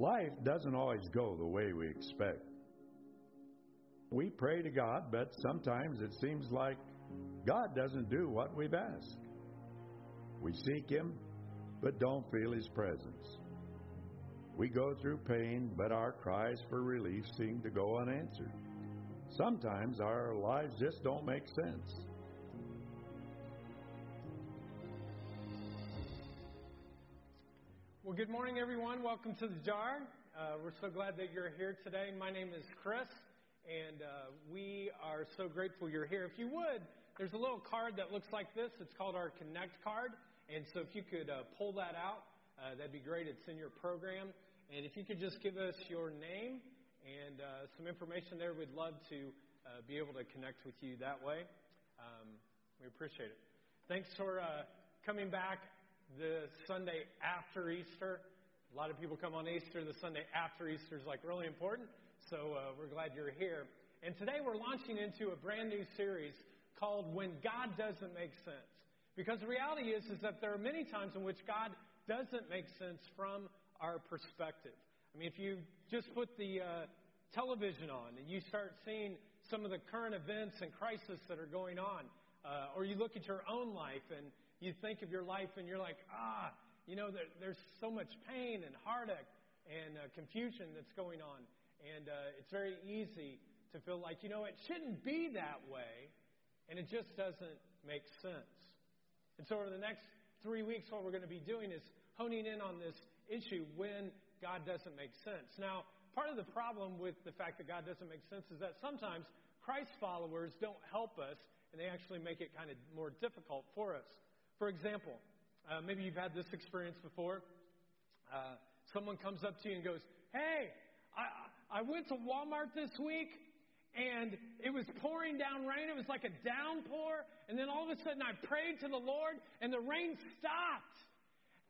Life doesn't always go the way we expect. We pray to God, but sometimes it seems like God doesn't do what we've asked. We seek Him, but don't feel His presence. We go through pain, but our cries for relief seem to go unanswered. Sometimes our lives just don't make sense. Well, good morning, everyone. Welcome to the Jar. Uh, we're so glad that you're here today. My name is Chris, and uh, we are so grateful you're here. If you would, there's a little card that looks like this. It's called our Connect card. And so if you could uh, pull that out, uh, that'd be great. It's in your program. And if you could just give us your name and uh, some information there, we'd love to uh, be able to connect with you that way. Um, we appreciate it. Thanks for coming back the Sunday after Easter. A lot of people come on Easter. The Sunday after Easter is like really important. So uh, we're glad you're here. And today we're launching into a brand new series called When God Doesn't Make Sense. Because the reality is, is that there are many times in which God doesn't make sense from our perspective. I mean, if you just put the uh, television on and you start seeing some of the current events and crises that are going on, uh, or you look at your own life and you think of your life and you're like, ah, you know, there, there's so much pain and heartache and uh, confusion that's going on. And uh, it's very easy to feel like, you know, it shouldn't be that way. And it just doesn't make sense. And so, over the next three weeks, what we're going to be doing is honing in on this issue when God doesn't make sense. Now, part of the problem with the fact that God doesn't make sense is that sometimes Christ followers don't help us and they actually make it kind of more difficult for us. For example, uh, maybe you've had this experience before. Uh, someone comes up to you and goes, Hey, I, I went to Walmart this week and it was pouring down rain. It was like a downpour. And then all of a sudden I prayed to the Lord and the rain stopped.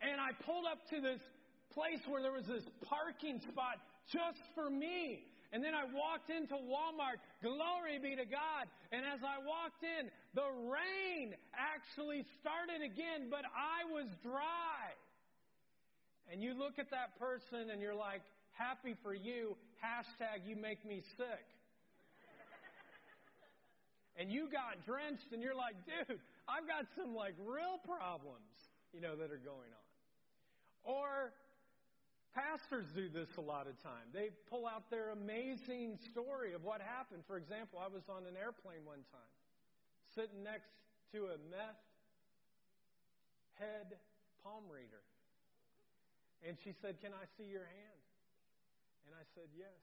And I pulled up to this place where there was this parking spot just for me. And then I walked into Walmart. Glory be to God. And as I walked in, the rain actually started again, but I was dry. And you look at that person and you're like, happy for you. Hashtag you make me sick. and you got drenched and you're like, dude, I've got some like real problems, you know, that are going on. Or Pastors do this a lot of time. They pull out their amazing story of what happened. For example, I was on an airplane one time, sitting next to a meth head palm reader. And she said, Can I see your hand? And I said, Yes.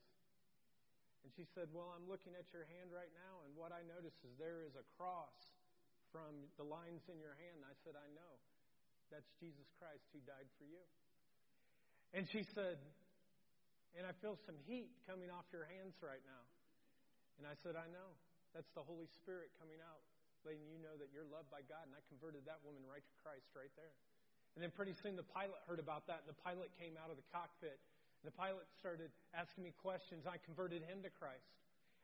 And she said, Well, I'm looking at your hand right now, and what I notice is there is a cross from the lines in your hand. I said, I know. That's Jesus Christ who died for you. And she said, And I feel some heat coming off your hands right now. And I said, I know. That's the Holy Spirit coming out, letting you know that you're loved by God. And I converted that woman right to Christ right there. And then pretty soon the pilot heard about that, and the pilot came out of the cockpit. The pilot started asking me questions. I converted him to Christ.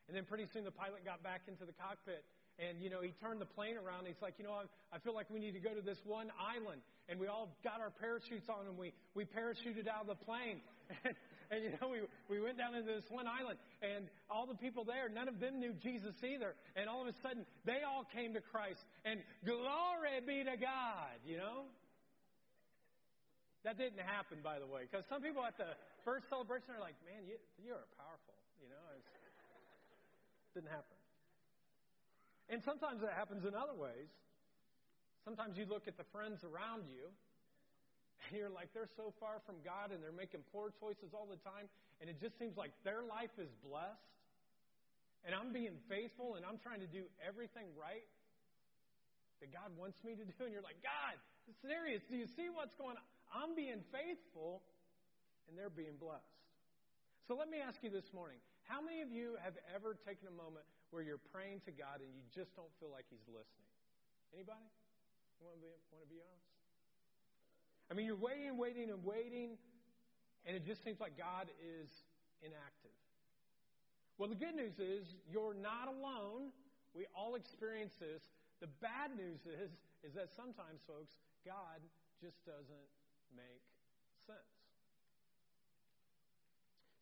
And then pretty soon the pilot got back into the cockpit and, you know, he turned the plane around. he's like, you know, I, I feel like we need to go to this one island. And we all got our parachutes on and we, we parachuted out of the plane. And, and, you know, we, we went down into this one island. And all the people there, none of them knew Jesus either. And all of a sudden, they all came to Christ. And glory be to God, you know? That didn't happen, by the way, because some people at the first celebration are like, man, you, you are powerful, you know? It didn't happen. And sometimes that happens in other ways. Sometimes you look at the friends around you, and you're like, they're so far from God, and they're making poor choices all the time, and it just seems like their life is blessed, and I'm being faithful, and I'm trying to do everything right that God wants me to do, and you're like, God, serious, do you see what's going on? I'm being faithful, and they're being blessed. So let me ask you this morning how many of you have ever taken a moment where you're praying to God and you just don't feel like He's listening? Anybody? You want to be, want to be honest? I mean, you're waiting, waiting, and waiting, and it just seems like God is inactive. Well, the good news is you're not alone. We all experience this. The bad news is, is that sometimes, folks, God just doesn't make sense.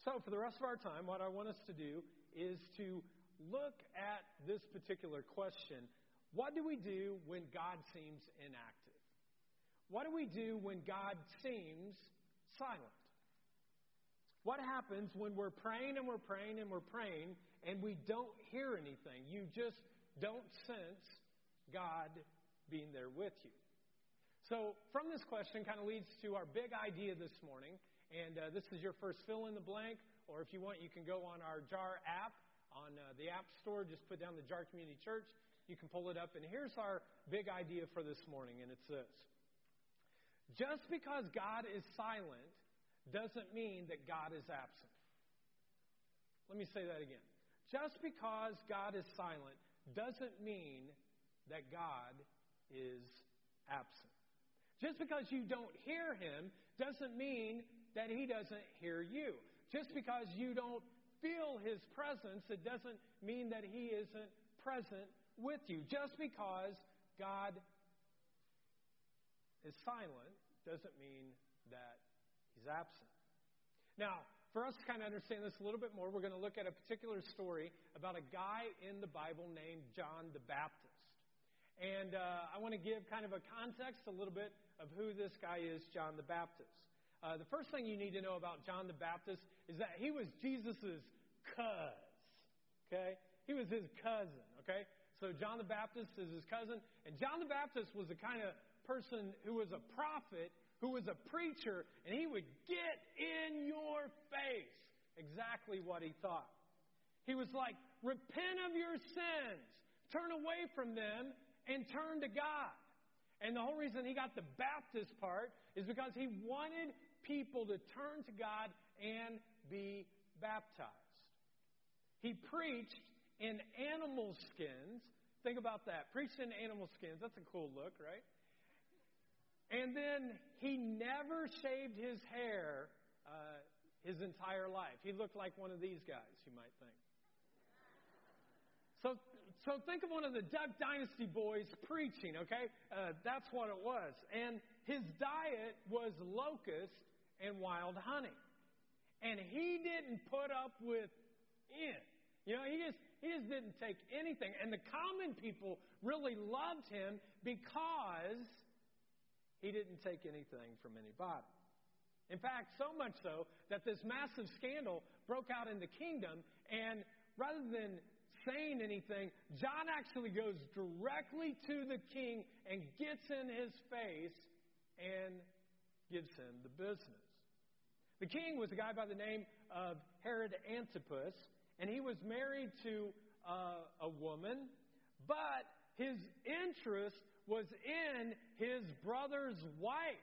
So, for the rest of our time, what I want us to do is to look at this particular question What do we do when God seems inactive? What do we do when God seems silent? What happens when we're praying and we're praying and we're praying and we don't hear anything? You just don't sense God being there with you. So, from this question, kind of leads to our big idea this morning. And uh, this is your first fill in the blank, or if you want, you can go on our JAR app on uh, the App Store. Just put down the JAR Community Church. You can pull it up. And here's our big idea for this morning, and it's this Just because God is silent doesn't mean that God is absent. Let me say that again. Just because God is silent doesn't mean that God is absent. Just because you don't hear him doesn't mean that he doesn't hear you. Just because you don't feel his presence, it doesn't mean that he isn't present with you. Just because God is silent doesn't mean that he's absent. Now, for us to kind of understand this a little bit more, we're going to look at a particular story about a guy in the Bible named John the Baptist. And uh, I want to give kind of a context a little bit of who this guy is, John the Baptist. Uh, the first thing you need to know about John the Baptist is that he was Jesus' cuz. Okay? He was his cousin. Okay? So John the Baptist is his cousin. And John the Baptist was the kind of person who was a prophet, who was a preacher, and he would get in your face exactly what he thought. He was like, repent of your sins, turn away from them, and turn to God. And the whole reason he got the Baptist part is because he wanted people to turn to God and be baptized. He preached in animal skins. Think about that. Preached in animal skins. That's a cool look, right? And then he never shaved his hair uh, his entire life. He looked like one of these guys, you might think. So, so think of one of the Duck Dynasty boys preaching, okay? Uh, that's what it was. And his diet was locust and wild honey. And he didn't put up with it. You know, he just he just didn't take anything. And the common people really loved him because he didn't take anything from anybody. In fact, so much so that this massive scandal broke out in the kingdom, and rather than saying anything, John actually goes directly to the king and gets in his face and gives him the business. The king was a guy by the name of Herod Antipas, and he was married to uh, a woman, but his interest was in his brother's wife.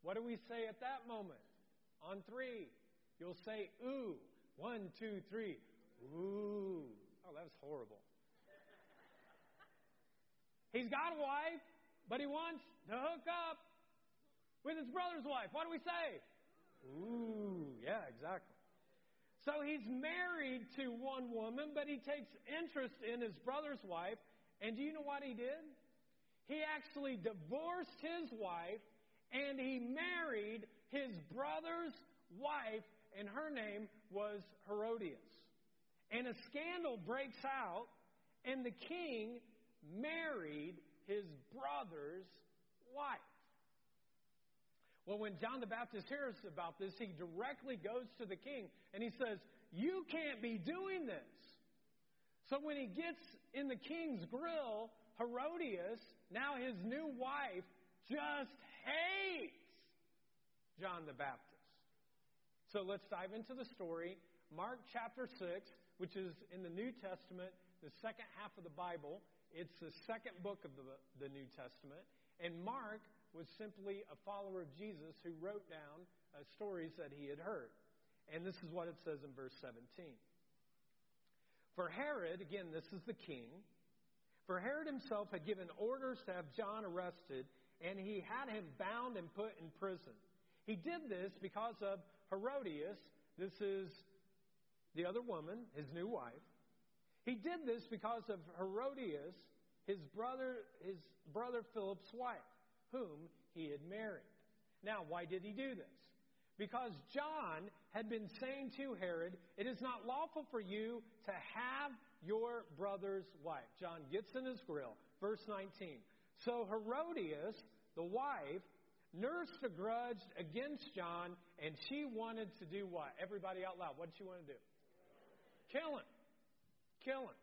What do we say at that moment? On three, you'll say, ooh. One, two, three. Ooh. Oh, that was horrible. He's got a wife, but he wants to hook up with his brother's wife. What do we say? Ooh, yeah, exactly. So he's married to one woman, but he takes interest in his brother's wife. And do you know what he did? He actually divorced his wife and he married his brother's wife, and her name was Herodias. And a scandal breaks out, and the king married his brother's wife. Well, when John the Baptist hears about this, he directly goes to the king and he says, You can't be doing this. So when he gets in the king's grill, Herodias, now his new wife, just hates John the Baptist. So let's dive into the story. Mark chapter 6, which is in the New Testament, the second half of the Bible. It's the second book of the, the New Testament. And Mark was simply a follower of Jesus who wrote down uh, stories that he had heard. And this is what it says in verse 17. For Herod, again, this is the king, for Herod himself had given orders to have John arrested, and he had him bound and put in prison. He did this because of Herodias. This is the other woman, his new wife. He did this because of Herodias, his brother, his brother Philip's wife whom he had married. Now, why did he do this? because John had been saying to Herod, It is not lawful for you to have your brother's wife. John gets in his grill. Verse 19. So Herodias, the wife, nursed a grudge against John, and she wanted to do what? Everybody out loud. What did she want to do? Kill him. Kill him.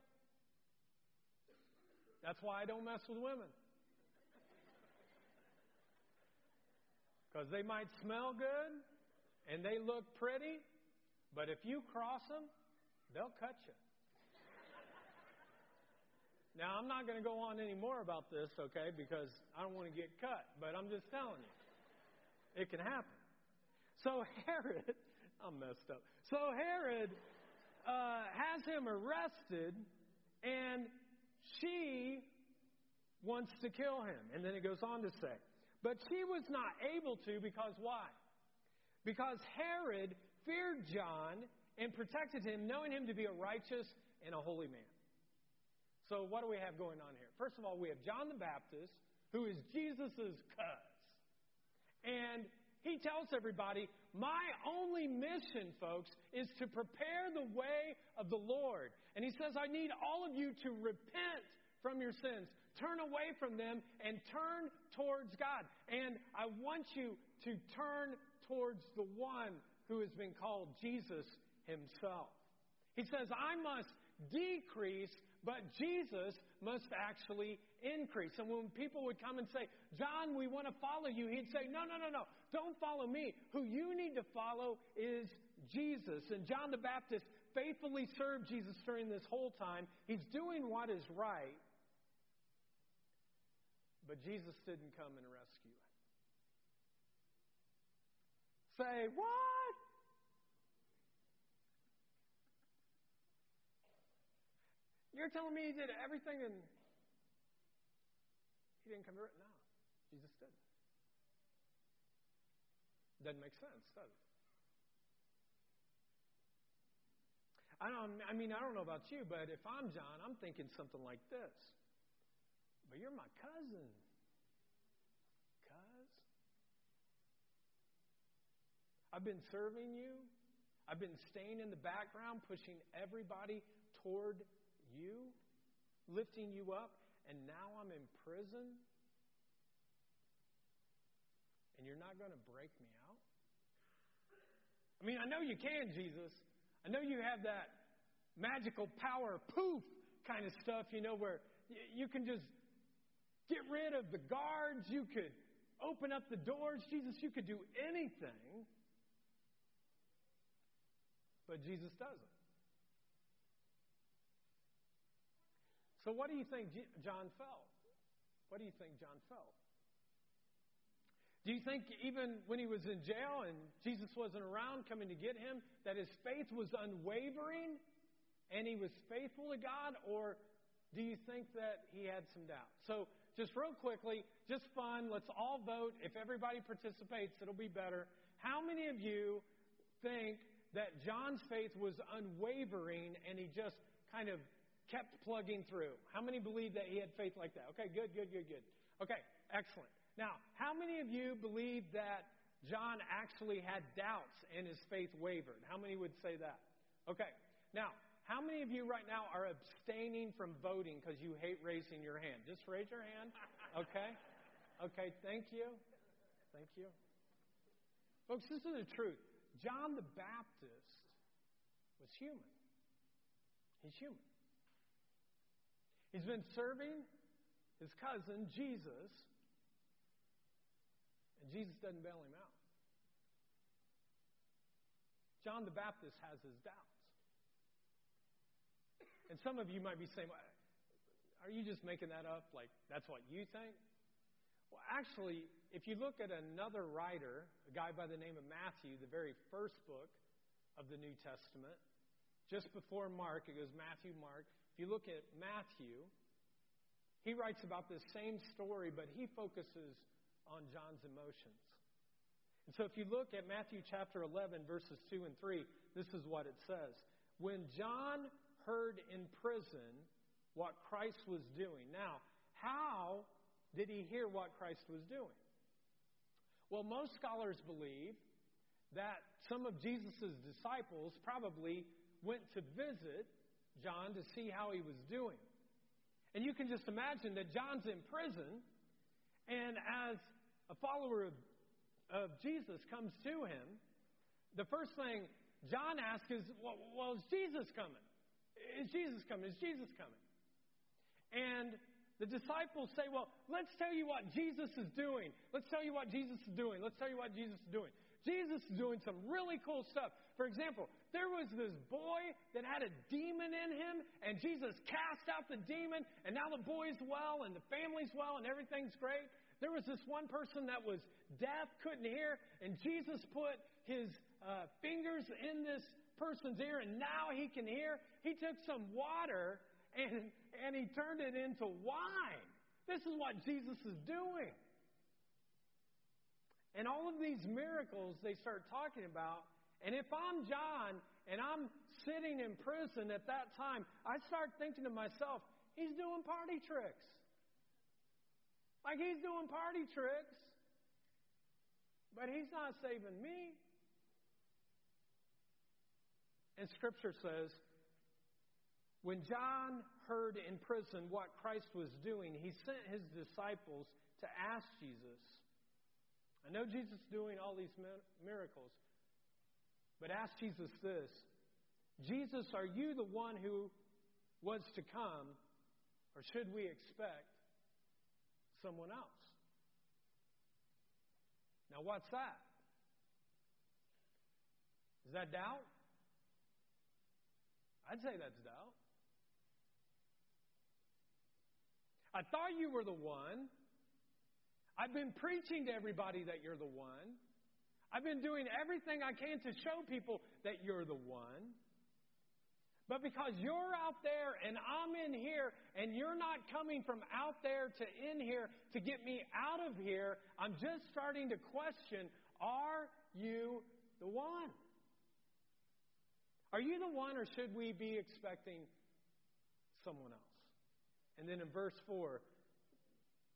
That's why I don't mess with women. Because they might smell good and they look pretty, but if you cross them, they'll cut you. Now, I'm not going to go on any more about this, okay, because I don't want to get cut, but I'm just telling you. It can happen. So Herod, I'm messed up. So Herod uh, has him arrested, and she wants to kill him. And then it goes on to say, but she was not able to because why? Because Herod feared John and protected him, knowing him to be a righteous and a holy man. So, what do we have going on here? First of all, we have John the Baptist, who is Jesus' cuz. And he tells everybody, My only mission, folks, is to prepare the way of the Lord. And he says, I need all of you to repent from your sins, turn away from them, and turn towards God. And I want you to turn towards the one who has been called Jesus himself. He says, I must decrease, but Jesus must actually increase. And when people would come and say, John, we want to follow you, he'd say, No, no, no, no, don't follow me. Who you need to follow is Jesus. And John the Baptist faithfully served Jesus during this whole time. He's doing what is right. But Jesus didn't come and rescue him. Say, what? You're telling me he did everything and he didn't convert? No, Jesus didn't. Doesn't make sense, does it? I don't. I mean, I don't know about you, but if I'm John, I'm thinking something like this. But you're my cousin. Cuz? I've been serving you. I've been staying in the background, pushing everybody toward you, lifting you up, and now I'm in prison? And you're not going to break me out? I mean, I know you can, Jesus. I know you have that magical power, poof kind of stuff, you know, where you can just get rid of the guards, you could open up the doors. Jesus, you could do anything. But Jesus doesn't. So, what do you think John felt? What do you think John felt? Do you think even when he was in jail and Jesus wasn't around coming to get him, that his faith was unwavering and he was faithful to God? Or do you think that he had some doubt? So, just real quickly, just fun, let's all vote. If everybody participates, it'll be better. How many of you think that John's faith was unwavering and he just kind of kept plugging through? How many believe that he had faith like that? Okay, good, good, good, good. Okay, excellent. Now, how many of you believe that John actually had doubts and his faith wavered? How many would say that? Okay, now, how many of you right now are abstaining from voting because you hate raising your hand? Just raise your hand. Okay? Okay, thank you. Thank you. Folks, this is the truth. John the Baptist was human. He's human. He's been serving his cousin, Jesus, and Jesus doesn't bail him out. John the Baptist has his doubts. And some of you might be saying, are you just making that up? Like, that's what you think? Well, actually, if you look at another writer, a guy by the name of Matthew, the very first book of the New Testament, just before Mark, it goes Matthew, Mark. If you look at Matthew, he writes about this same story, but he focuses on John's emotions. And so if you look at Matthew chapter 11, verses 2 and 3, this is what it says. When John heard in prison what Christ was doing. Now, how did he hear what Christ was doing? Well, most scholars believe that some of Jesus' disciples probably went to visit John to see how he was doing. And you can just imagine that John's in prison, and as a follower of, of Jesus comes to him, the first thing John asks is, well, well, is Jesus coming? Is Jesus coming? Is Jesus coming? And the disciples say, Well, let's tell you what Jesus is doing. Let's tell you what Jesus is doing. Let's tell you what Jesus is doing. Jesus is doing some really cool stuff. For example, there was this boy that had a demon in him, and Jesus cast out the demon, and now the boy's well, and the family's well, and everything's great. There was this one person that was deaf, couldn't hear, and Jesus put his uh, fingers in this person's ear, and now he can hear. He took some water and, and he turned it into wine. This is what Jesus is doing. And all of these miracles they start talking about. And if I'm John and I'm sitting in prison at that time, I start thinking to myself, he's doing party tricks. Like he's doing party tricks. But he's not saving me. And Scripture says when John heard in prison what Christ was doing, he sent his disciples to ask Jesus. I know Jesus is doing all these miracles, but ask Jesus this Jesus, are you the one who was to come, or should we expect someone else? Now, what's that? Is that doubt? I'd say that's doubt. I thought you were the one. I've been preaching to everybody that you're the one. I've been doing everything I can to show people that you're the one. But because you're out there and I'm in here and you're not coming from out there to in here to get me out of here, I'm just starting to question are you the one? Are you the one or should we be expecting someone else? And then in verse 4,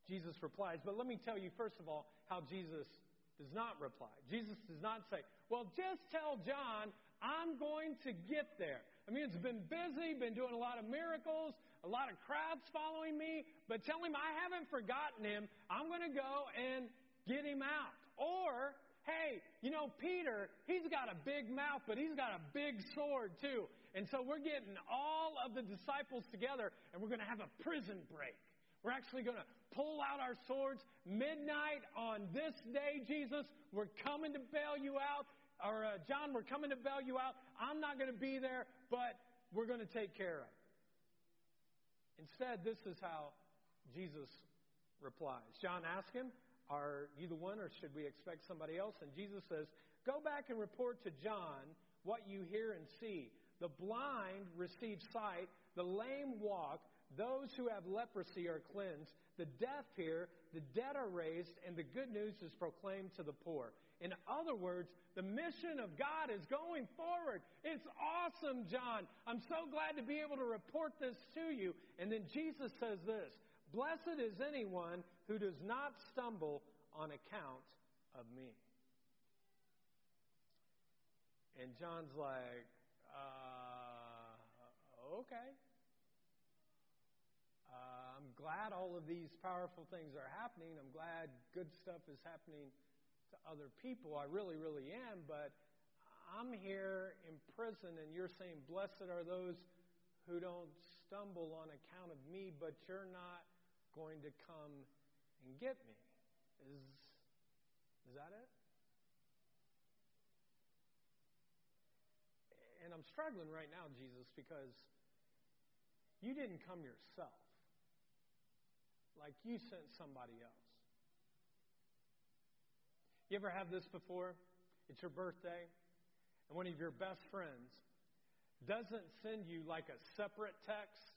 Jesus replies. But let me tell you, first of all, how Jesus does not reply. Jesus does not say, Well, just tell John, I'm going to get there. I mean, it's been busy, been doing a lot of miracles, a lot of crowds following me, but tell him I haven't forgotten him. I'm going to go and get him out. Or, hey, you know, Peter, he's got a big mouth, but he's got a big sword too. And so we're getting all of the disciples together and we're going to have a prison break. We're actually going to pull out our swords midnight on this day, Jesus. We're coming to bail you out. Or, uh, John, we're coming to bail you out. I'm not going to be there, but we're going to take care of it. Instead, this is how Jesus replies. John asks him, Are you the one, or should we expect somebody else? And Jesus says, Go back and report to John what you hear and see. The blind receive sight, the lame walk, those who have leprosy are cleansed, the deaf hear, the dead are raised, and the good news is proclaimed to the poor. In other words, the mission of God is going forward. It's awesome, John. I'm so glad to be able to report this to you. And then Jesus says this Blessed is anyone who does not stumble on account of me. And John's like, okay. Uh, I'm glad all of these powerful things are happening. I'm glad good stuff is happening to other people. I really, really am. But I'm here in prison, and you're saying, Blessed are those who don't stumble on account of me, but you're not going to come and get me. Is, is that it? And I'm struggling right now, Jesus, because you didn't come yourself. Like you sent somebody else. You ever have this before? It's your birthday, and one of your best friends doesn't send you like a separate text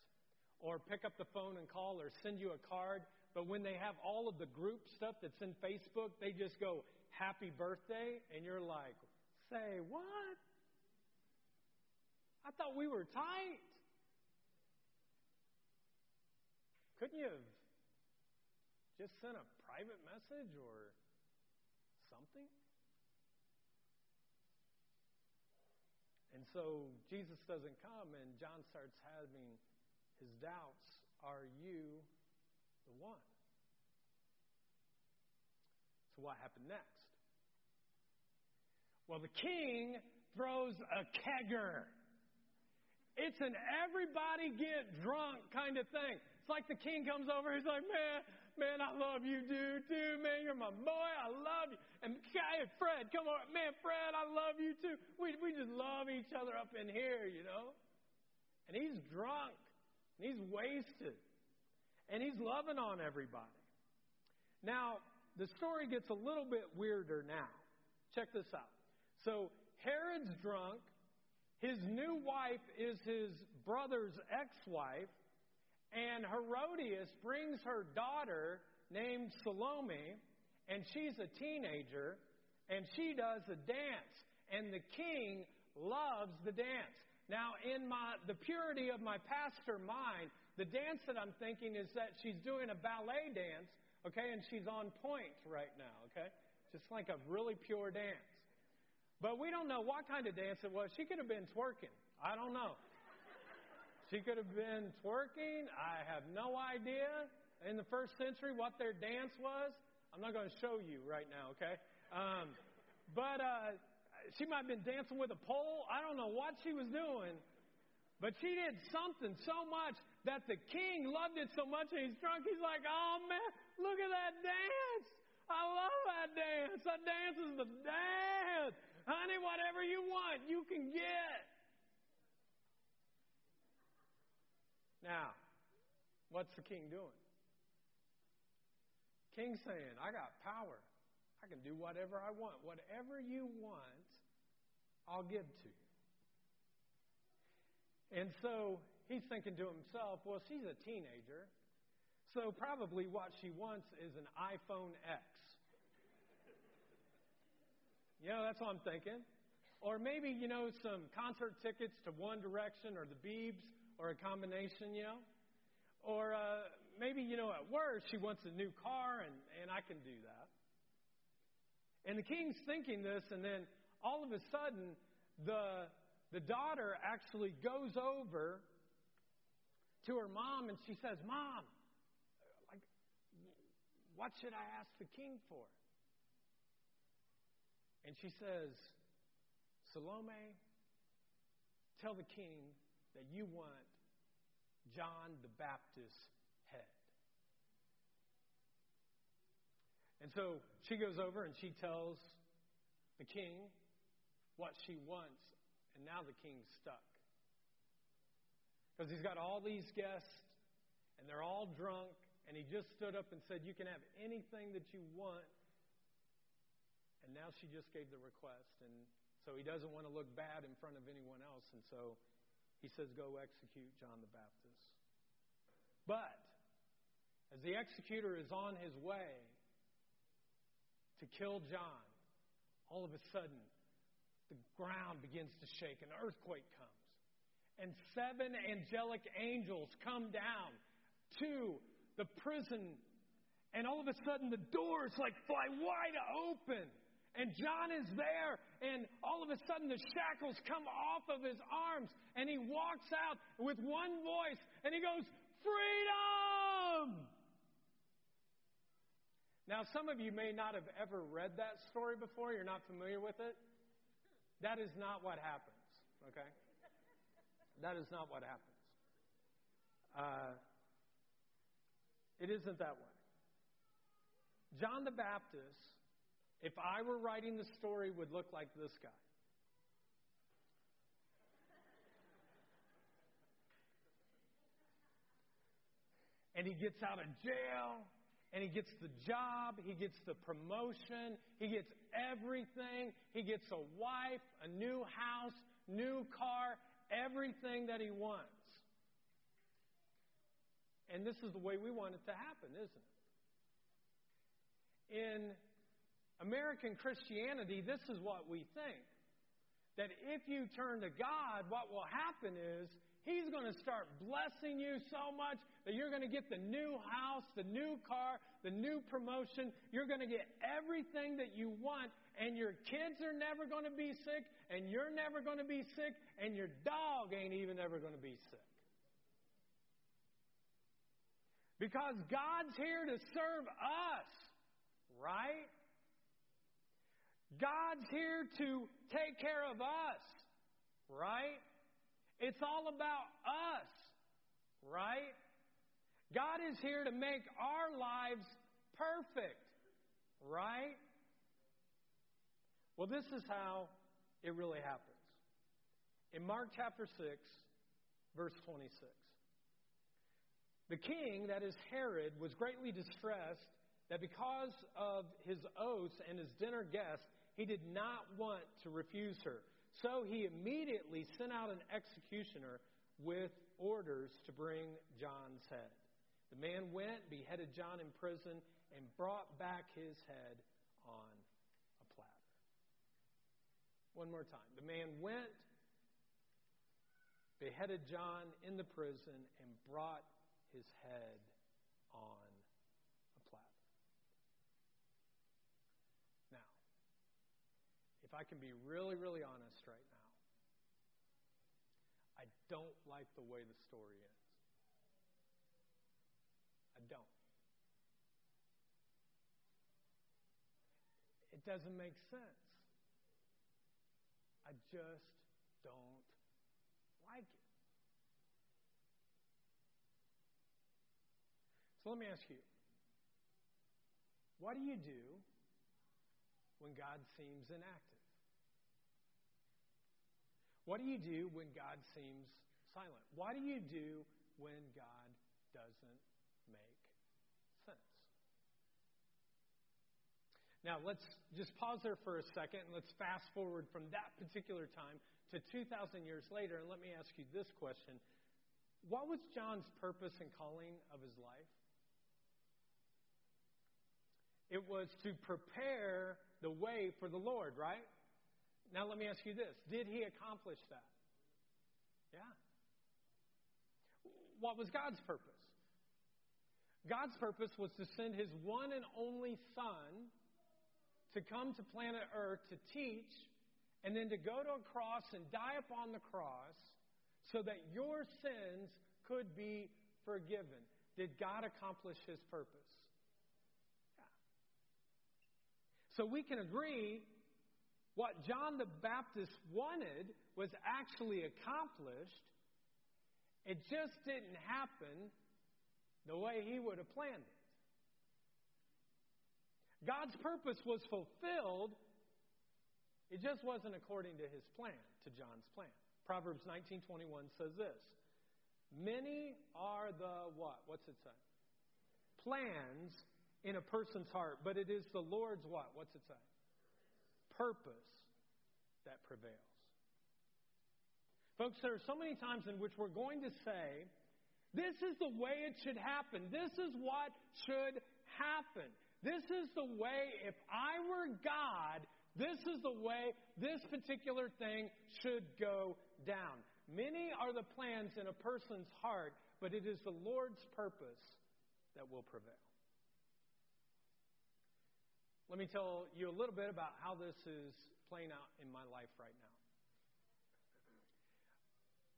or pick up the phone and call or send you a card, but when they have all of the group stuff that's in Facebook, they just go, Happy birthday, and you're like, Say what? I thought we were tight. Couldn't you have just sent a private message or something? And so Jesus doesn't come, and John starts having his doubts Are you the one? So, what happened next? Well, the king throws a kegger. It's an everybody get drunk kind of thing. It's like the king comes over, he's like, man, man, I love you, dude, dude, man, you're my boy, I love you. And hey, Fred, come on, man, Fred, I love you too. We, we just love each other up in here, you know? And he's drunk, and he's wasted, and he's loving on everybody. Now, the story gets a little bit weirder now. Check this out. So, Herod's drunk, his new wife is his brother's ex wife, and Herodias brings her daughter named Salome, and she's a teenager, and she does a dance, and the king loves the dance. Now, in my the purity of my pastor mind, the dance that I'm thinking is that she's doing a ballet dance, okay, and she's on point right now, okay? Just like a really pure dance. But we don't know what kind of dance it was. She could have been twerking. I don't know. She could have been twerking. I have no idea in the first century what their dance was. I'm not going to show you right now, okay? Um, but uh, she might have been dancing with a pole. I don't know what she was doing. But she did something so much that the king loved it so much and he's drunk. He's like, oh man, look at that dance. I love that dance. That dance is the dance. Honey, whatever you want, you can get. Now, what's the king doing? King saying, I got power. I can do whatever I want. Whatever you want, I'll give to you. And so he's thinking to himself, well, she's a teenager, so probably what she wants is an iPhone X. You know, that's what I'm thinking. Or maybe, you know, some concert tickets to One Direction or the Beebs or a combination, you know. Or uh, maybe, you know, at work she wants a new car and, and I can do that. And the king's thinking this, and then all of a sudden, the, the daughter actually goes over to her mom and she says, Mom, like, what should I ask the king for? And she says, Salome, tell the king that you want John the Baptist's head. And so she goes over and she tells the king what she wants, and now the king's stuck. Because he's got all these guests, and they're all drunk, and he just stood up and said, You can have anything that you want and now she just gave the request. And so he doesn't want to look bad in front of anyone else. And so he says, Go execute John the Baptist. But as the executor is on his way to kill John, all of a sudden the ground begins to shake, an earthquake comes. And seven angelic angels come down to the prison, and all of a sudden the doors like fly wide open. And John is there, and all of a sudden the shackles come off of his arms, and he walks out with one voice, and he goes, Freedom! Now, some of you may not have ever read that story before, you're not familiar with it. That is not what happens, okay? That is not what happens. Uh, it isn't that way. John the Baptist if I were writing the story, would look like this guy. And he gets out of jail, and he gets the job, he gets the promotion, he gets everything. He gets a wife, a new house, new car, everything that he wants. And this is the way we want it to happen, isn't it? In American Christianity, this is what we think that if you turn to God, what will happen is He's going to start blessing you so much that you're going to get the new house, the new car, the new promotion. You're going to get everything that you want, and your kids are never going to be sick, and you're never going to be sick, and your dog ain't even ever going to be sick. Because God's here to serve us, right? God's here to take care of us, right? It's all about us, right? God is here to make our lives perfect, right? Well, this is how it really happens. In Mark chapter 6, verse 26. The king, that is Herod, was greatly distressed that because of his oaths and his dinner guests, he did not want to refuse her. So he immediately sent out an executioner with orders to bring John's head. The man went, beheaded John in prison, and brought back his head on a platter. One more time. The man went, beheaded John in the prison, and brought his head on a platter. Now, if I can be really, really honest right now, I don't like the way the story ends. I don't. It doesn't make sense. I just don't like it. So let me ask you what do you do when God seems inactive? What do you do when God seems silent? What do you do when God doesn't make sense? Now, let's just pause there for a second and let's fast forward from that particular time to 2,000 years later, and let me ask you this question What was John's purpose and calling of his life? It was to prepare the way for the Lord, right? Now, let me ask you this Did he accomplish that? Yeah. What was God's purpose? God's purpose was to send his one and only Son to come to planet Earth to teach and then to go to a cross and die upon the cross so that your sins could be forgiven. Did God accomplish his purpose? Yeah. So we can agree what John the Baptist wanted was actually accomplished. It just didn't happen the way he would have planned it. God's purpose was fulfilled. It just wasn't according to his plan, to John's plan. Proverbs 19:21 says this. Many are the what? What's it say? Plans in a person's heart, but it is the Lord's what? What's it say? Purpose that prevails. Folks, there are so many times in which we're going to say, this is the way it should happen. This is what should happen. This is the way, if I were God, this is the way this particular thing should go down. Many are the plans in a person's heart, but it is the Lord's purpose that will prevail. Let me tell you a little bit about how this is playing out in my life right now.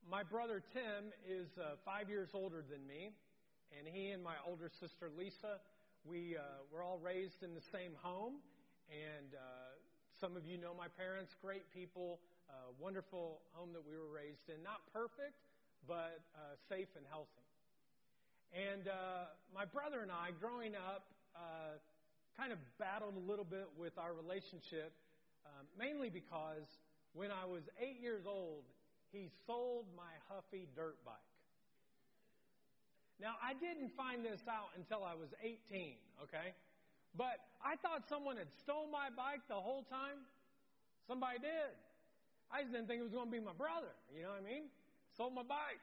My brother Tim is uh, five years older than me, and he and my older sister Lisa we uh, were all raised in the same home, and uh, some of you know my parents, great people, uh, wonderful home that we were raised in. Not perfect, but uh, safe and healthy. And uh, my brother and I, growing up, uh, kind of battled a little bit with our relationship, um, mainly because when I was eight years old, he sold my Huffy dirt bike. Now, I didn't find this out until I was 18, okay? But I thought someone had stole my bike the whole time. Somebody did. I just didn't think it was going to be my brother. You know what I mean? Sold my bike.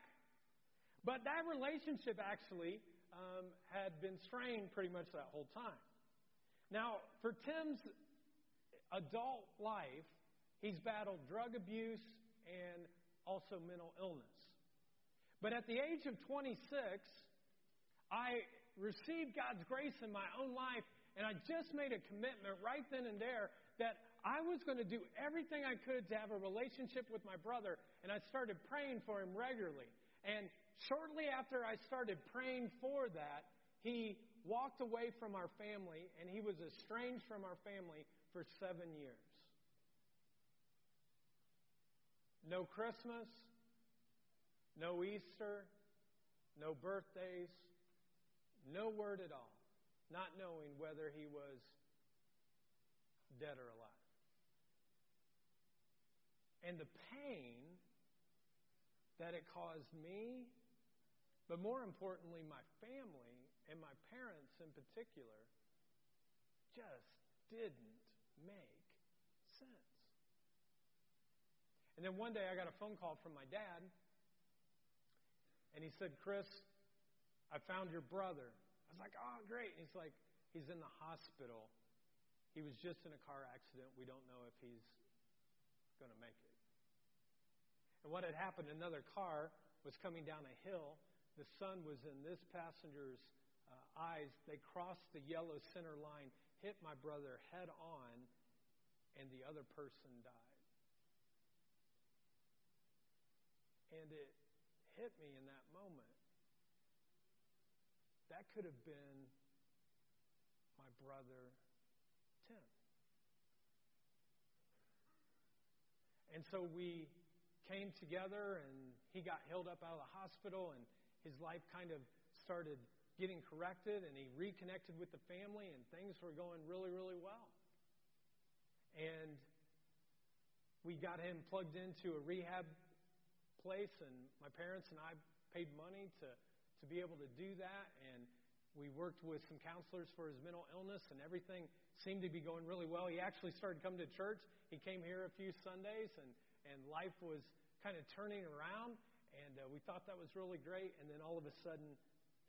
But that relationship actually um, had been strained pretty much that whole time. Now, for Tim's adult life, he's battled drug abuse and also mental illness. But at the age of 26, I received God's grace in my own life, and I just made a commitment right then and there that I was going to do everything I could to have a relationship with my brother, and I started praying for him regularly. And shortly after I started praying for that, he walked away from our family, and he was estranged from our family for seven years. No Christmas, no Easter, no birthdays, no word at all, not knowing whether he was dead or alive. And the pain that it caused me, but more importantly, my family and my parents in particular, just didn't make sense. And then one day I got a phone call from my dad, and he said, Chris, I found your brother. I was like, oh, great. And he's like, he's in the hospital. He was just in a car accident. We don't know if he's going to make it. And what had happened, another car was coming down a hill. The sun was in this passenger's eyes. They crossed the yellow center line, hit my brother head on, and the other person died. And it hit me in that moment. That could have been my brother Tim. And so we came together and he got held up out of the hospital and his life kind of started getting corrected and he reconnected with the family and things were going really, really well. And we got him plugged into a rehab place and my parents and I paid money to, to be able to do that and we worked with some counselors for his mental illness and everything seemed to be going really well. He actually started coming to church. He came here a few Sundays and and life was kind of turning around, and uh, we thought that was really great. And then all of a sudden,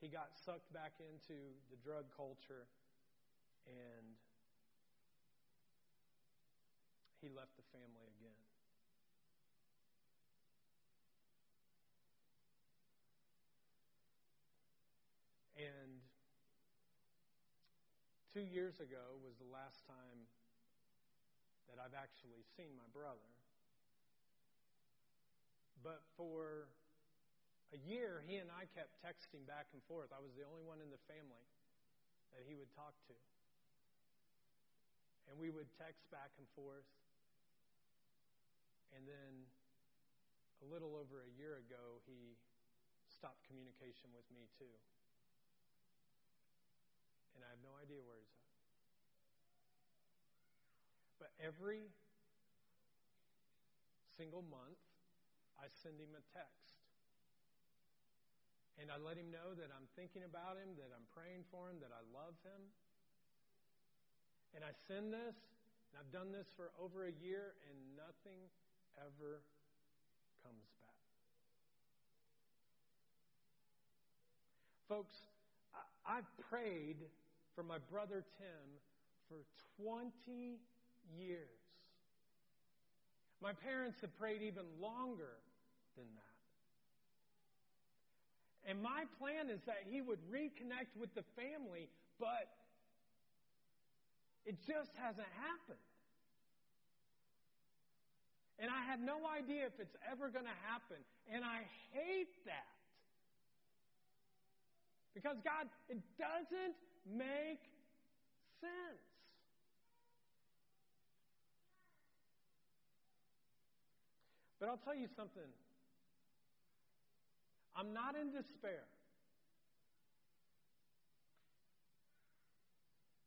he got sucked back into the drug culture, and he left the family again. And two years ago was the last time that I've actually seen my brother. But for a year, he and I kept texting back and forth. I was the only one in the family that he would talk to. And we would text back and forth. And then a little over a year ago, he stopped communication with me, too. And I have no idea where he's at. But every single month, I send him a text. And I let him know that I'm thinking about him, that I'm praying for him, that I love him. And I send this, and I've done this for over a year, and nothing ever comes back. Folks, I've prayed for my brother Tim for 20 years. My parents have prayed even longer than that. And my plan is that he would reconnect with the family, but it just hasn't happened. And I have no idea if it's ever going to happen. And I hate that. Because, God, it doesn't make sense. But I'll tell you something. I'm not in despair.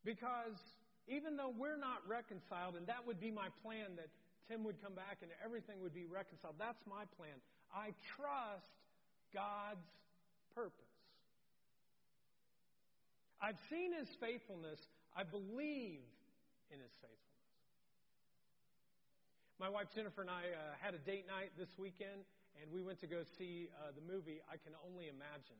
Because even though we're not reconciled, and that would be my plan that Tim would come back and everything would be reconciled, that's my plan. I trust God's purpose. I've seen his faithfulness. I believe in his faithfulness. My wife Jennifer and I uh, had a date night this weekend, and we went to go see uh, the movie I Can Only Imagine.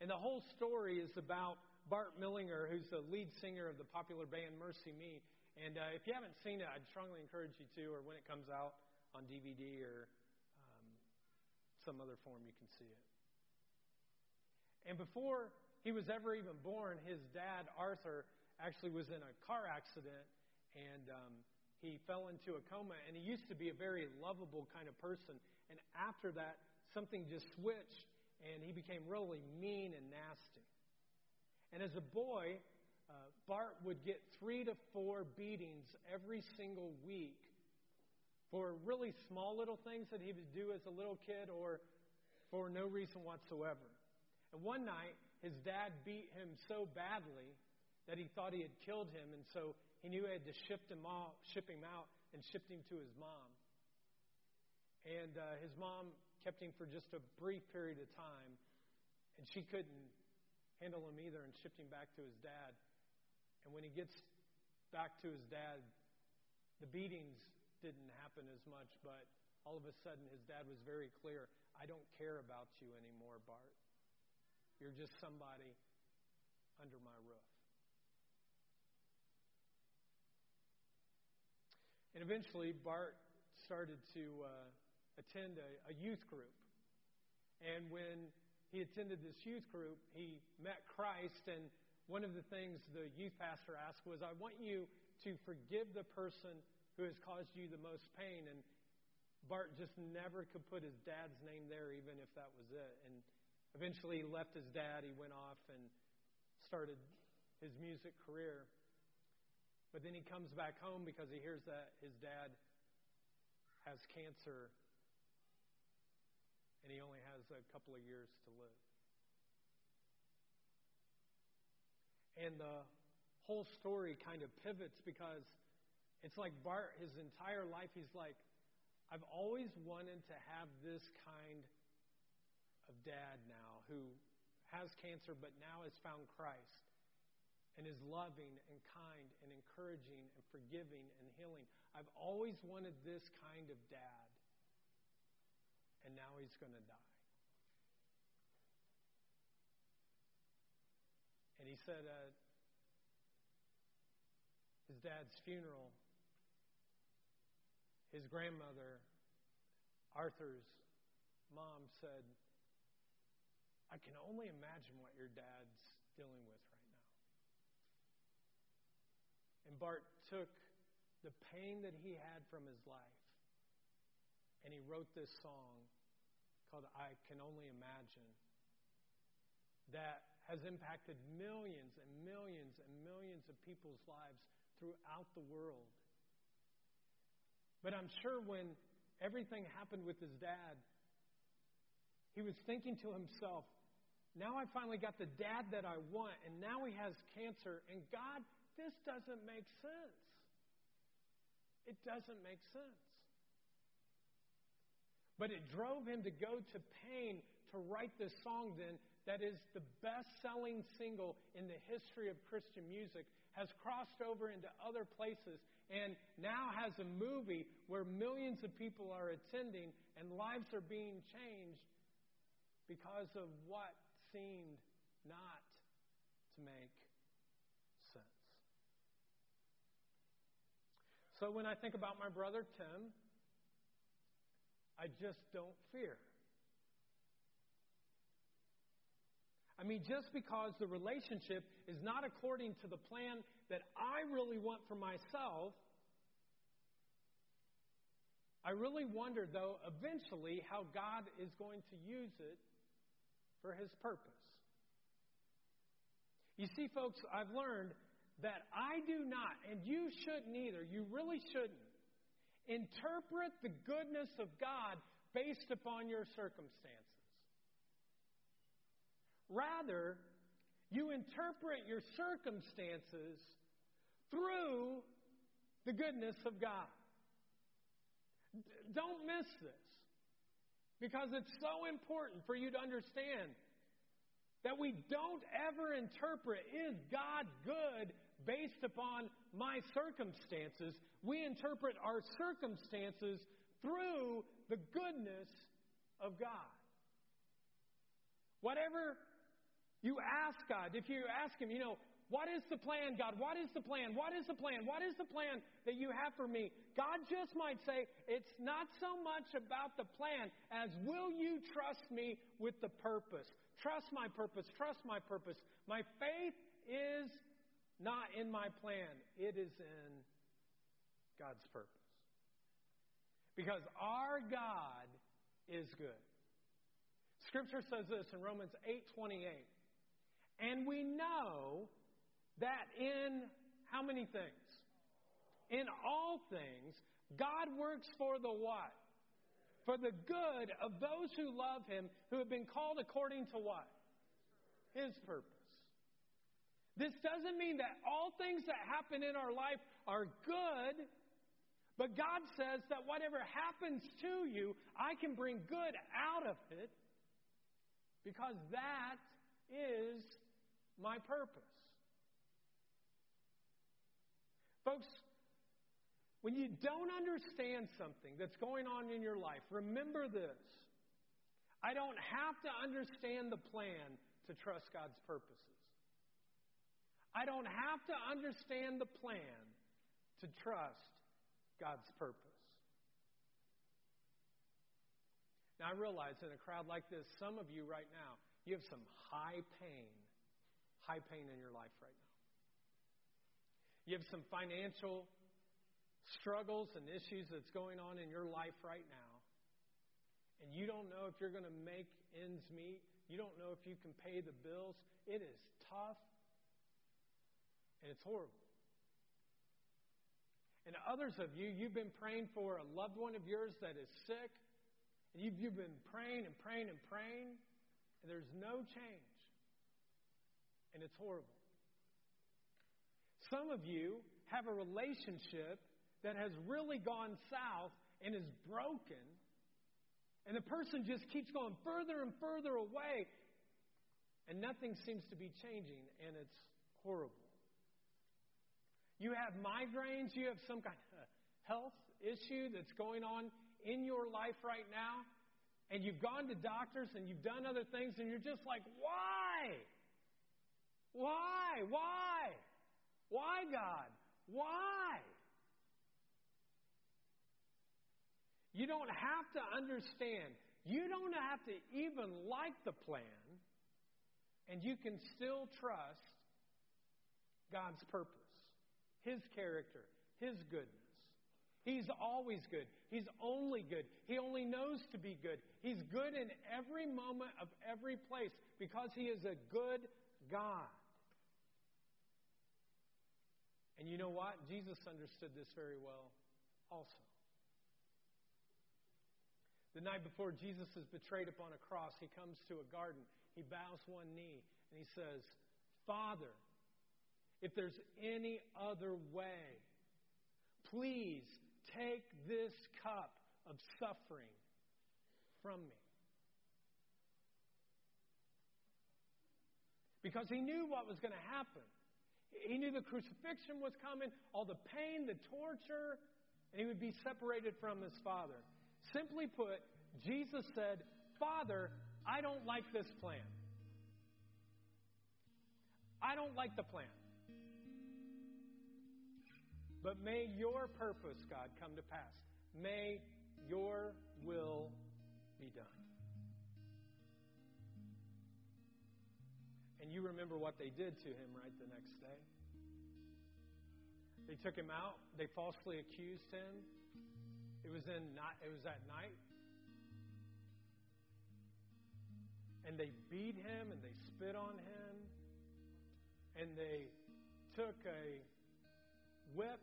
And the whole story is about Bart Millinger, who's the lead singer of the popular band MercyMe. And uh, if you haven't seen it, I'd strongly encourage you to, or when it comes out on DVD or um, some other form you can see it. And before he was ever even born, his dad, Arthur, actually was in a car accident and um, he fell into a coma. And he used to be a very lovable kind of person. And after that, something just switched and he became really mean and nasty. And as a boy, uh, Bart would get three to four beatings every single week for really small little things that he would do as a little kid or for no reason whatsoever. And one night, his dad beat him so badly that he thought he had killed him, and so he knew he had to ship him out, ship him out and shipped him to his mom. And uh, his mom kept him for just a brief period of time, and she couldn't handle him either and shipped him back to his dad. And when he gets back to his dad, the beatings didn't happen as much, but all of a sudden his dad was very clear I don't care about you anymore, Bart. You're just somebody under my roof. And eventually, Bart started to uh, attend a, a youth group. And when he attended this youth group, he met Christ. And one of the things the youth pastor asked was, I want you to forgive the person who has caused you the most pain. And Bart just never could put his dad's name there, even if that was it. And eventually he left his dad. He went off and started his music career. But then he comes back home because he hears that his dad has cancer and he only has a couple of years to live. And the whole story kind of pivots because it's like Bart, his entire life, he's like, I've always wanted to have this kind of dad now who has cancer but now has found Christ and is loving and kind and encouraging and forgiving and healing. I've always wanted this kind of dad, and now he's going to die. And he said at his dad's funeral, his grandmother, Arthur's mom, said, I can only imagine what your dad's dealing with right now. And Bart took the pain that he had from his life and he wrote this song called I Can Only Imagine that has impacted millions and millions and millions of people's lives throughout the world. But I'm sure when everything happened with his dad, he was thinking to himself, now I finally got the dad that I want, and now he has cancer, and God, this doesn't make sense. It doesn't make sense. But it drove him to go to pain to write this song then that is the best selling single in the history of Christian music, has crossed over into other places, and now has a movie where millions of people are attending and lives are being changed because of what seemed not to make sense. So when I think about my brother Tim, I just don't fear. I mean, just because the relationship is not according to the plan that I really want for myself, I really wonder, though, eventually how God is going to use it for His purpose. You see, folks, I've learned that I do not, and you shouldn't either, you really shouldn't, interpret the goodness of God based upon your circumstances. Rather, you interpret your circumstances through the goodness of God. Don't miss this because it's so important for you to understand that we don't ever interpret, is God good based upon my circumstances? We interpret our circumstances through the goodness of God. Whatever you ask God, if you ask Him, you know, What is the plan, God? What is the plan? What is the plan? What is the plan that you have for me? God just might say, It's not so much about the plan as will you trust me with the purpose? Trust my purpose. Trust my purpose. My faith is not in my plan, it is in God's purpose. Because our God is good. Scripture says this in Romans 8:28. And we know that in how many things? In all things, God works for the what? For the good of those who love Him, who have been called according to what? His purpose. This doesn't mean that all things that happen in our life are good, but God says that whatever happens to you, I can bring good out of it because that is my purpose. Folks, when you don't understand something that's going on in your life, remember this. I don't have to understand the plan to trust God's purposes. I don't have to understand the plan to trust God's purpose. Now, I realize in a crowd like this, some of you right now, you have some high pain, high pain in your life right now. You have some financial struggles and issues that's going on in your life right now. And you don't know if you're going to make ends meet. You don't know if you can pay the bills. It is tough and it's horrible. And others of you, you've been praying for a loved one of yours that is sick. And you've, you've been praying and praying and praying, and there's no change. And it's horrible. Some of you have a relationship that has really gone south and is broken, and the person just keeps going further and further away, and nothing seems to be changing, and it's horrible. You have migraines, you have some kind of health issue that's going on in your life right now, and you've gone to doctors and you've done other things, and you're just like, why? Why? Why? Why, God? Why? You don't have to understand. You don't have to even like the plan, and you can still trust God's purpose, His character, His goodness. He's always good. He's only good. He only knows to be good. He's good in every moment of every place because He is a good God. And you know what? Jesus understood this very well also. The night before Jesus is betrayed upon a cross, he comes to a garden. He bows one knee and he says, Father, if there's any other way, please take this cup of suffering from me. Because he knew what was going to happen. He knew the crucifixion was coming, all the pain, the torture, and he would be separated from his Father. Simply put, Jesus said, Father, I don't like this plan. I don't like the plan. But may your purpose, God, come to pass. May your will be done. And you remember what they did to him right the next day. They took him out. They falsely accused him. It was in not, it was at night. And they beat him and they spit on him. And they took a whip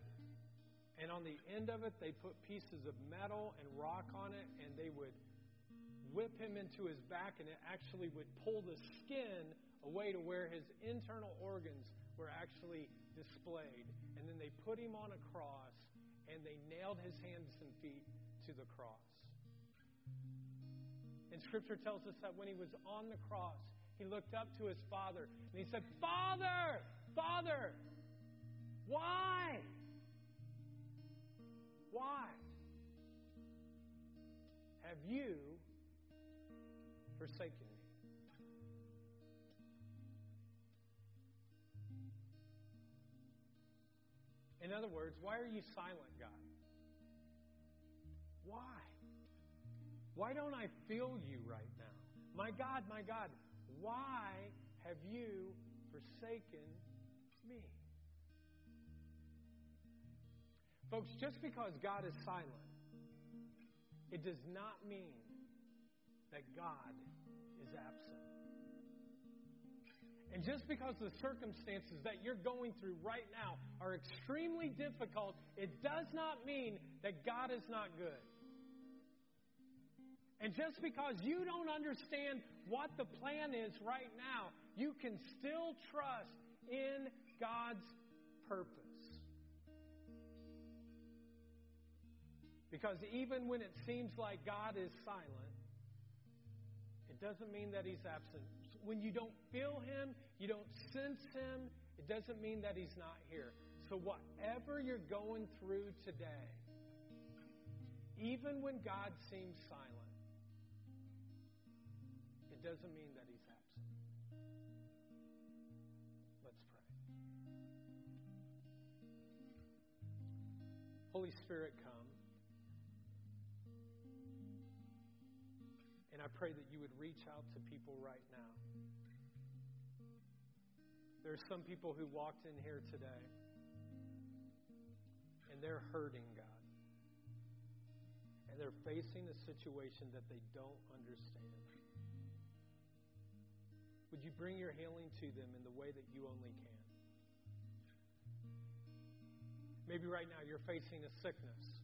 and on the end of it they put pieces of metal and rock on it and they would whip him into his back and it actually would pull the skin away to where his internal organs were actually displayed. And then they put him on a cross and they nailed his hands and feet to the cross. And Scripture tells us that when he was on the cross, he looked up to his Father and he said, Father, Father, why? Why have you forsaken me? In other words, why are you silent, God? Why? Why don't I feel you right now? My God, my God, why have you forsaken me? Folks, just because God is silent, it does not mean that God is absent. And just because the circumstances that you're going through right now are extremely difficult, it does not mean that God is not good. And just because you don't understand what the plan is right now, you can still trust in God's purpose. Because even when it seems like God is silent, it doesn't mean that He's absent. When you don't feel Him, you don't sense Him, it doesn't mean that He's not here. So, whatever you're going through today, even when God seems silent, it doesn't mean that He's absent. Let's pray. Holy Spirit, come. And I pray that you would reach out to people right now. There are some people who walked in here today and they're hurting, God. And they're facing a situation that they don't understand. Would you bring your healing to them in the way that you only can? Maybe right now you're facing a sickness.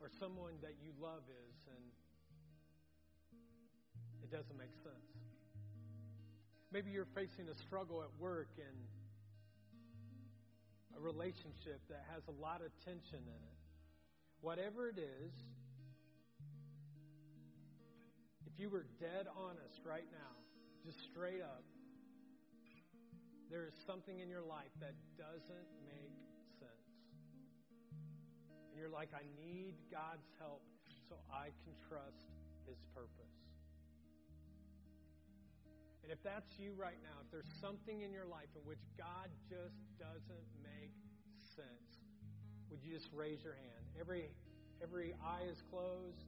Or someone that you love is, and it doesn't make sense. Maybe you're facing a struggle at work and a relationship that has a lot of tension in it. Whatever it is, if you were dead honest right now, just straight up, there is something in your life that doesn't make you're like, I need God's help so I can trust His purpose. And if that's you right now, if there's something in your life in which God just doesn't make sense, would you just raise your hand? Every, every eye is closed.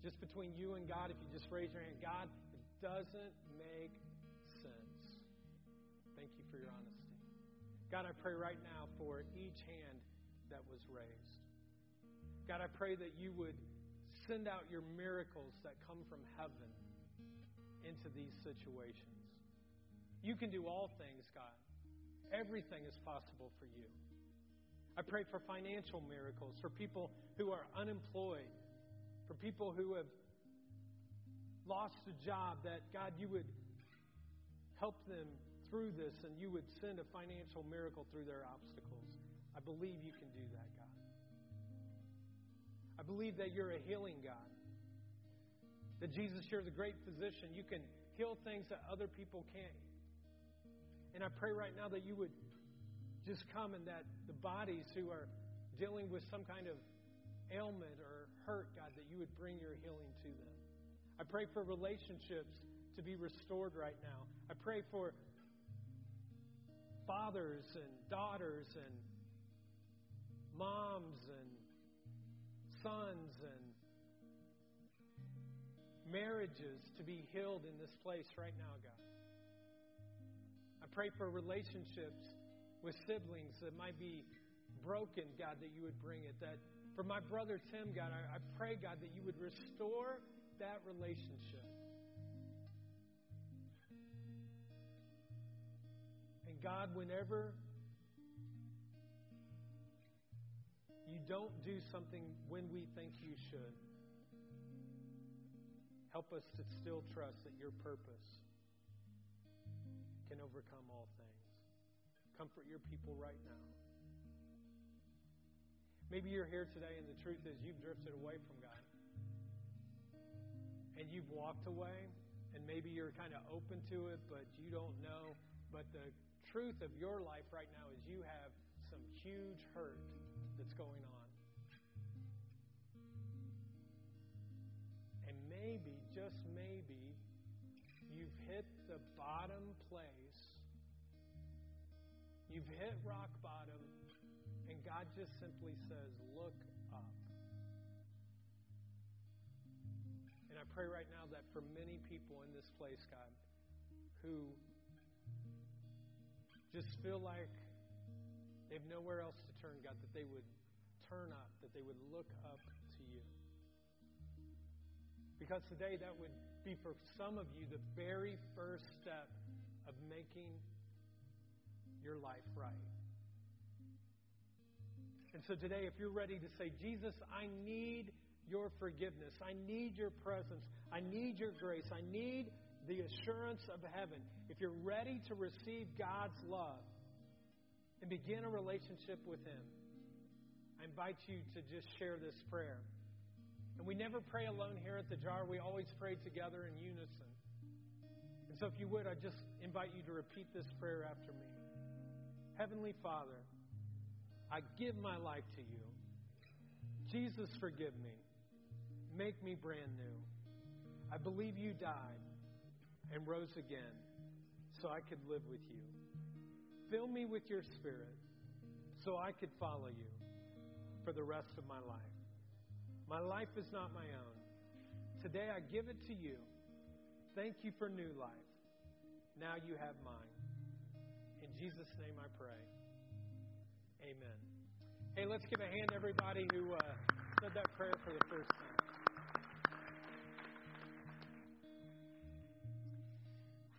Just between you and God, if you just raise your hand, God, it doesn't make sense. Thank you for your honesty. God, I pray right now for each hand that was raised. God, I pray that you would send out your miracles that come from heaven into these situations. You can do all things, God. Everything is possible for you. I pray for financial miracles, for people who are unemployed, for people who have lost a job, that God, you would help them through this and you would send a financial miracle through their obstacles. I believe you can do that, God. I believe that you're a healing God. That Jesus, you're the great physician. You can heal things that other people can't. And I pray right now that you would just come and that the bodies who are dealing with some kind of ailment or hurt, God, that you would bring your healing to them. I pray for relationships to be restored right now. I pray for fathers and daughters and moms and sons and marriages to be healed in this place right now, God. I pray for relationships with siblings that might be broken, God, that you would bring it. That for my brother Tim, God, I, I pray, God, that you would restore that relationship. And God, whenever you don't do something when we think you should. Help us to still trust that your purpose can overcome all things. Comfort your people right now. Maybe you're here today, and the truth is you've drifted away from God. And you've walked away, and maybe you're kind of open to it, but you don't know. But the truth of your life right now is you have some huge hurt that's going on. And maybe, just maybe, you've hit the bottom place You've hit rock bottom, and God just simply says, Look up. And I pray right now that for many people in this place, God, who just feel like they have nowhere else turn, God, that they would turn up, that they would look up to you. Because today that would be for some of you the very first step of making your life right. And so today, if you're ready to say, Jesus, I need your forgiveness, I need your presence, I need your grace, I need the assurance of heaven, if you're ready to receive God's love and begin a relationship with Him, I invite you to just share this prayer. And we never pray alone here at the jar, we always pray together in unison. And so, if you would, I just invite you to repeat this prayer after me. Heavenly Father, I give my life to you. Jesus, forgive me. Make me brand new. I believe you died and rose again so I could live with you. Fill me with your spirit so I could follow you for the rest of my life. My life is not my own. Today I give it to you. Thank you for new life. Now you have mine. In Jesus' name I pray. Amen. Hey, let's give a hand to everybody who uh, said that prayer for the first time.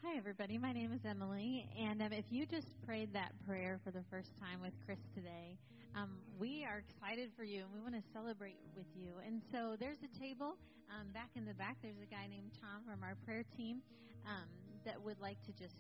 Hi, everybody. My name is Emily. And um, if you just prayed that prayer for the first time with Chris today, um, we are excited for you and we want to celebrate with you. And so there's a table um, back in the back. There's a guy named Tom from our prayer team um, that would like to just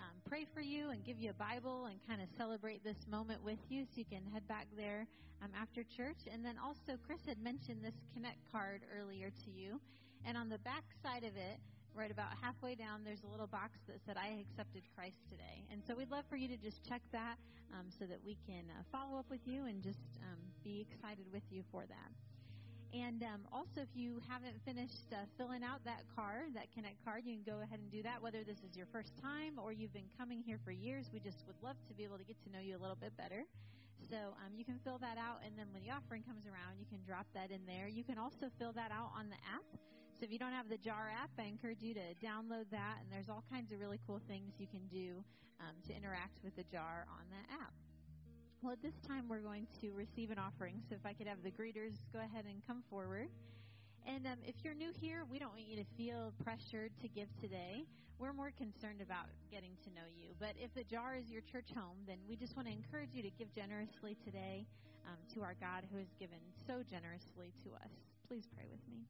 um, pray for you and give you a Bible and kind of celebrate this moment with you. So you can head back there um, after church. And then also, Chris had mentioned this Connect card earlier to you. And on the back side of it, right about halfway down, there's a little box that said, I accepted Christ today. And so we'd love for you to just check that um, so that we can uh, follow up with you and just um, be excited with you for that. And um, also, if you haven't finished uh, filling out that card, that Connect card, you can go ahead and do that, whether this is your first time or you've been coming here for years. We just would love to be able to get to know you a little bit better. So um, you can fill that out, and then when the offering comes around, you can drop that in there. You can also fill that out on the app. So if you don't have the JAR app, I encourage you to download that, and there's all kinds of really cool things you can do um, to interact with the JAR on that app. Well, at this time, we're going to receive an offering. So if I could have the greeters go ahead and come forward. And um, if you're new here, we don't want you to feel pressured to give today. We're more concerned about getting to know you. But if the jar is your church home, then we just want to encourage you to give generously today um, to our God who has given so generously to us. Please pray with me.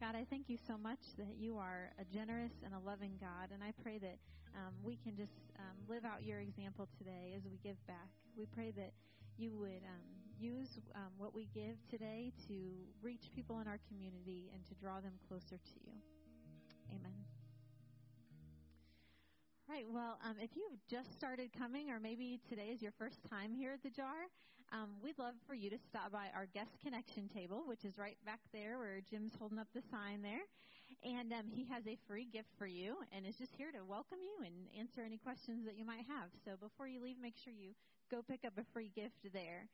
God, I thank you so much that you are a generous and a loving God, and I pray that um, we can just um, live out your example today as we give back. We pray that you would um, use um, what we give today to reach people in our community and to draw them closer to you. Amen. All right, well, um, if you've just started coming, or maybe today is your first time here at the Jar, um, we'd love for you to stop by our guest connection table, which is right back there where Jim's holding up the sign there. And um, he has a free gift for you and is just here to welcome you and answer any questions that you might have. So before you leave, make sure you go pick up a free gift there.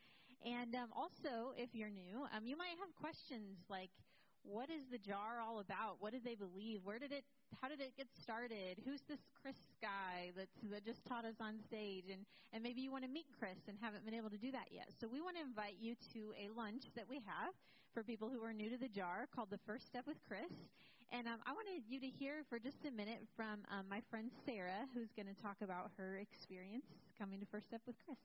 And um, also, if you're new, um, you might have questions like, what is the jar all about? What do they believe? Where did it? How did it get started? Who's this Chris guy that's, that just taught us on stage? And and maybe you want to meet Chris and haven't been able to do that yet. So we want to invite you to a lunch that we have for people who are new to the jar called the First Step with Chris. And um, I wanted you to hear for just a minute from um, my friend Sarah, who's going to talk about her experience coming to First Step with Chris.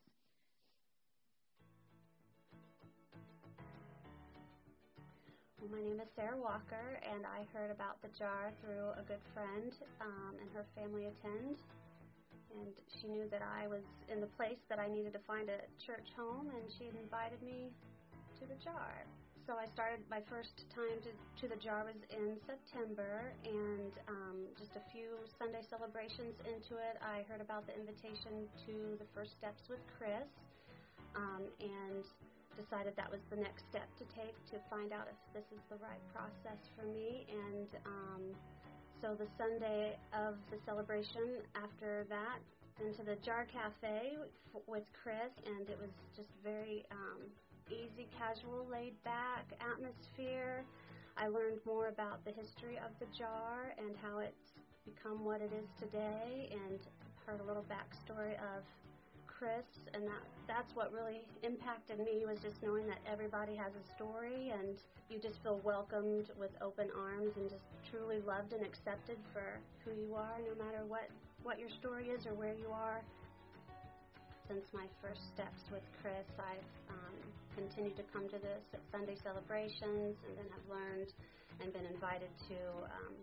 My name is Sarah Walker, and I heard about the jar through a good friend um, and her family attend. And she knew that I was in the place that I needed to find a church home, and she had invited me to the jar. So I started my first time to, to the jar was in September, and um, just a few Sunday celebrations into it, I heard about the invitation to the First Steps with Chris, um, and decided that was the next step to take to find out if this is the right process for me. And um, so the Sunday of the celebration after that, been to the Jar Cafe with Chris, and it was just very um, easy, casual, laid back atmosphere. I learned more about the history of the jar and how it's become what it is today, and heard a little backstory of Chris, and that that's what really impacted me was just knowing that everybody has a story, and you just feel welcomed with open arms and just truly loved and accepted for who you are, no matter what what your story is or where you are. Since my first steps with Chris, I've um, continued to come to the Sunday celebrations and then have learned and been invited to um,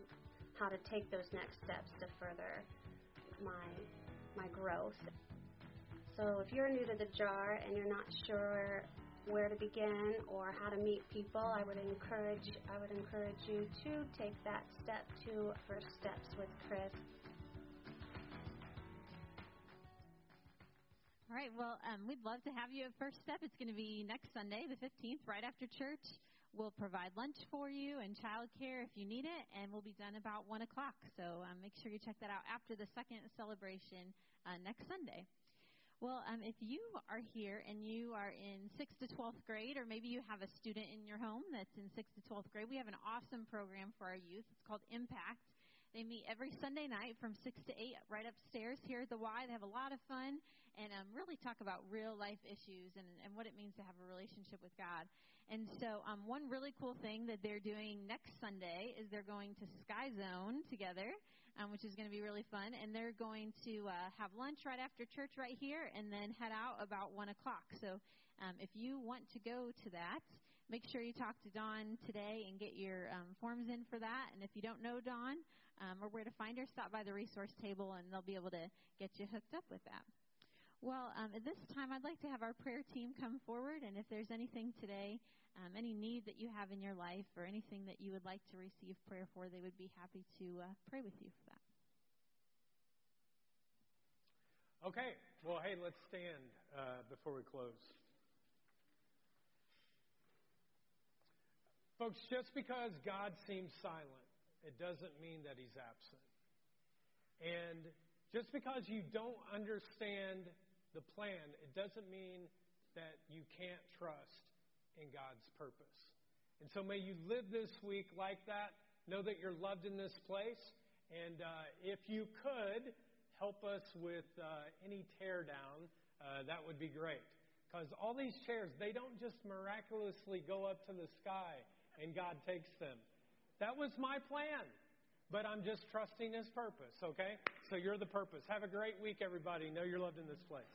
how to take those next steps to further my my growth. So if you're new to the jar and you're not sure where to begin or how to meet people, I would encourage I would encourage you to take that step to first steps with Chris. All right. Well, um, we'd love to have you at First Step. It's going to be next Sunday, the 15th, right after church. We'll provide lunch for you and childcare if you need it, and we'll be done about 1 o'clock. So um, make sure you check that out after the second celebration uh, next Sunday. Well, um, if you are here and you are in 6th to 12th grade, or maybe you have a student in your home that's in 6th to 12th grade, we have an awesome program for our youth. It's called Impact. They meet every Sunday night from 6 to 8 right upstairs here at the Y. They have a lot of fun and um, really talk about real life issues and, and what it means to have a relationship with God. And so, um, one really cool thing that they're doing next Sunday is they're going to Sky Zone together, um, which is going to be really fun. And they're going to uh, have lunch right after church right here and then head out about 1 o'clock. So, um, if you want to go to that, make sure you talk to Dawn today and get your um, forms in for that. And if you don't know Dawn um, or where to find her, stop by the resource table and they'll be able to get you hooked up with that. Well, um, at this time, I'd like to have our prayer team come forward, and if there's anything today, um, any need that you have in your life, or anything that you would like to receive prayer for, they would be happy to uh, pray with you for that. Okay. Well, hey, let's stand uh, before we close. Folks, just because God seems silent, it doesn't mean that He's absent. And just because you don't understand the plan, it doesn't mean that you can't trust in God's purpose. And so may you live this week like that. Know that you're loved in this place. And uh, if you could help us with uh, any tear down, uh, that would be great. Because all these chairs, they don't just miraculously go up to the sky and God takes them. That was my plan. But I'm just trusting His purpose, okay? So you're the purpose. Have a great week, everybody. Know you're loved in this place.